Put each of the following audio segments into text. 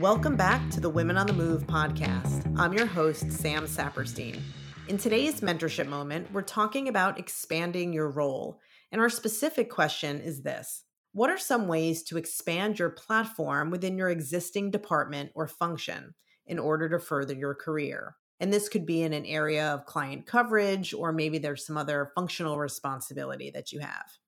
Welcome back to the Women on the Move podcast. I'm your host, Sam Saperstein. In today's mentorship moment, we're talking about expanding your role. And our specific question is this What are some ways to expand your platform within your existing department or function in order to further your career? And this could be in an area of client coverage, or maybe there's some other functional responsibility that you have.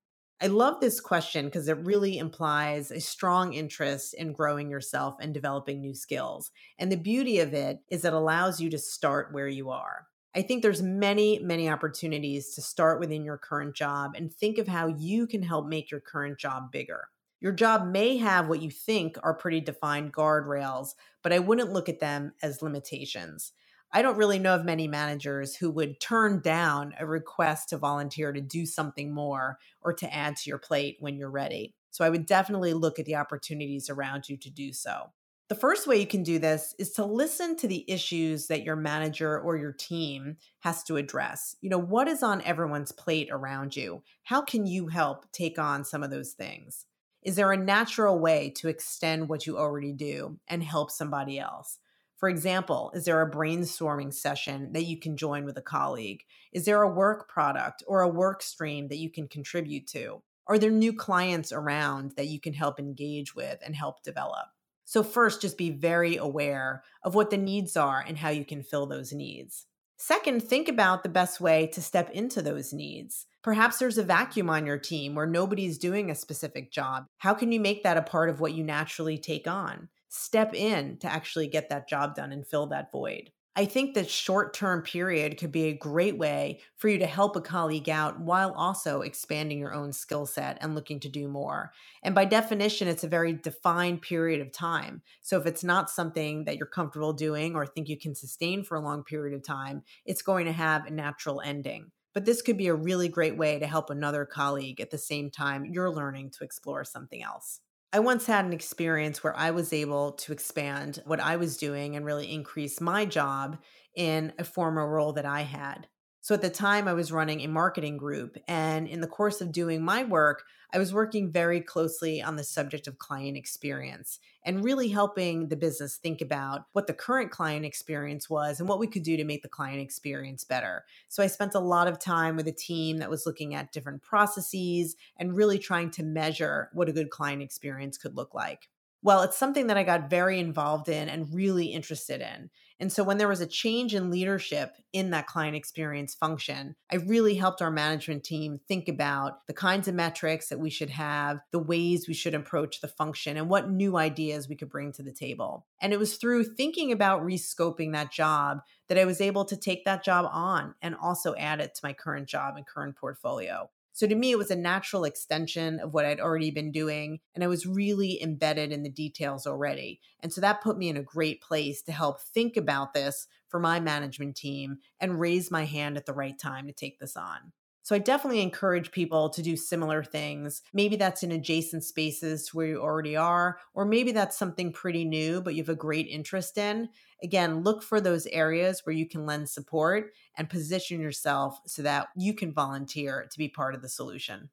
I love this question because it really implies a strong interest in growing yourself and developing new skills. And the beauty of it is it allows you to start where you are. I think there's many, many opportunities to start within your current job and think of how you can help make your current job bigger. Your job may have what you think are pretty defined guardrails, but I wouldn't look at them as limitations. I don't really know of many managers who would turn down a request to volunteer to do something more or to add to your plate when you're ready. So I would definitely look at the opportunities around you to do so. The first way you can do this is to listen to the issues that your manager or your team has to address. You know, what is on everyone's plate around you? How can you help take on some of those things? Is there a natural way to extend what you already do and help somebody else? For example, is there a brainstorming session that you can join with a colleague? Is there a work product or a work stream that you can contribute to? Are there new clients around that you can help engage with and help develop? So, first, just be very aware of what the needs are and how you can fill those needs. Second, think about the best way to step into those needs. Perhaps there's a vacuum on your team where nobody's doing a specific job. How can you make that a part of what you naturally take on? Step in to actually get that job done and fill that void. I think that short term period could be a great way for you to help a colleague out while also expanding your own skill set and looking to do more. And by definition, it's a very defined period of time. So if it's not something that you're comfortable doing or think you can sustain for a long period of time, it's going to have a natural ending. But this could be a really great way to help another colleague at the same time you're learning to explore something else. I once had an experience where I was able to expand what I was doing and really increase my job in a former role that I had. So at the time, I was running a marketing group. And in the course of doing my work, I was working very closely on the subject of client experience and really helping the business think about what the current client experience was and what we could do to make the client experience better. So I spent a lot of time with a team that was looking at different processes and really trying to measure what a good client experience could look like. Well, it's something that I got very involved in and really interested in. And so when there was a change in leadership in that client experience function, I really helped our management team think about the kinds of metrics that we should have, the ways we should approach the function, and what new ideas we could bring to the table. And it was through thinking about rescoping that job that I was able to take that job on and also add it to my current job and current portfolio. So to me, it was a natural extension of what I'd already been doing. And I was really embedded in the details already. And so that put me in a great place to help think about this for my management team and raise my hand at the right time to take this on. So I definitely encourage people to do similar things. Maybe that's in adjacent spaces to where you already are, or maybe that's something pretty new, but you have a great interest in. Again, look for those areas where you can lend support and position yourself so that you can volunteer to be part of the solution.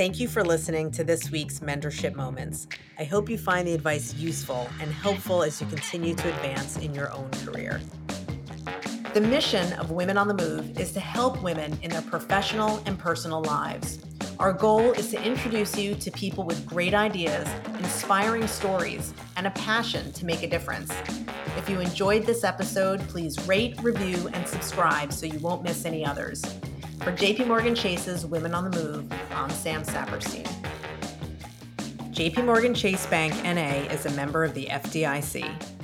Thank you for listening to this week's Mentorship Moments. I hope you find the advice useful and helpful as you continue to advance in your own career. The mission of Women on the Move is to help women in their professional and personal lives. Our goal is to introduce you to people with great ideas, inspiring stories, and a passion to make a difference. If you enjoyed this episode, please rate, review, and subscribe so you won't miss any others. For JP Morgan Chase's Women on the Move, I'm Sam Saperstein. JP Morgan Chase Bank NA is a member of the FDIC.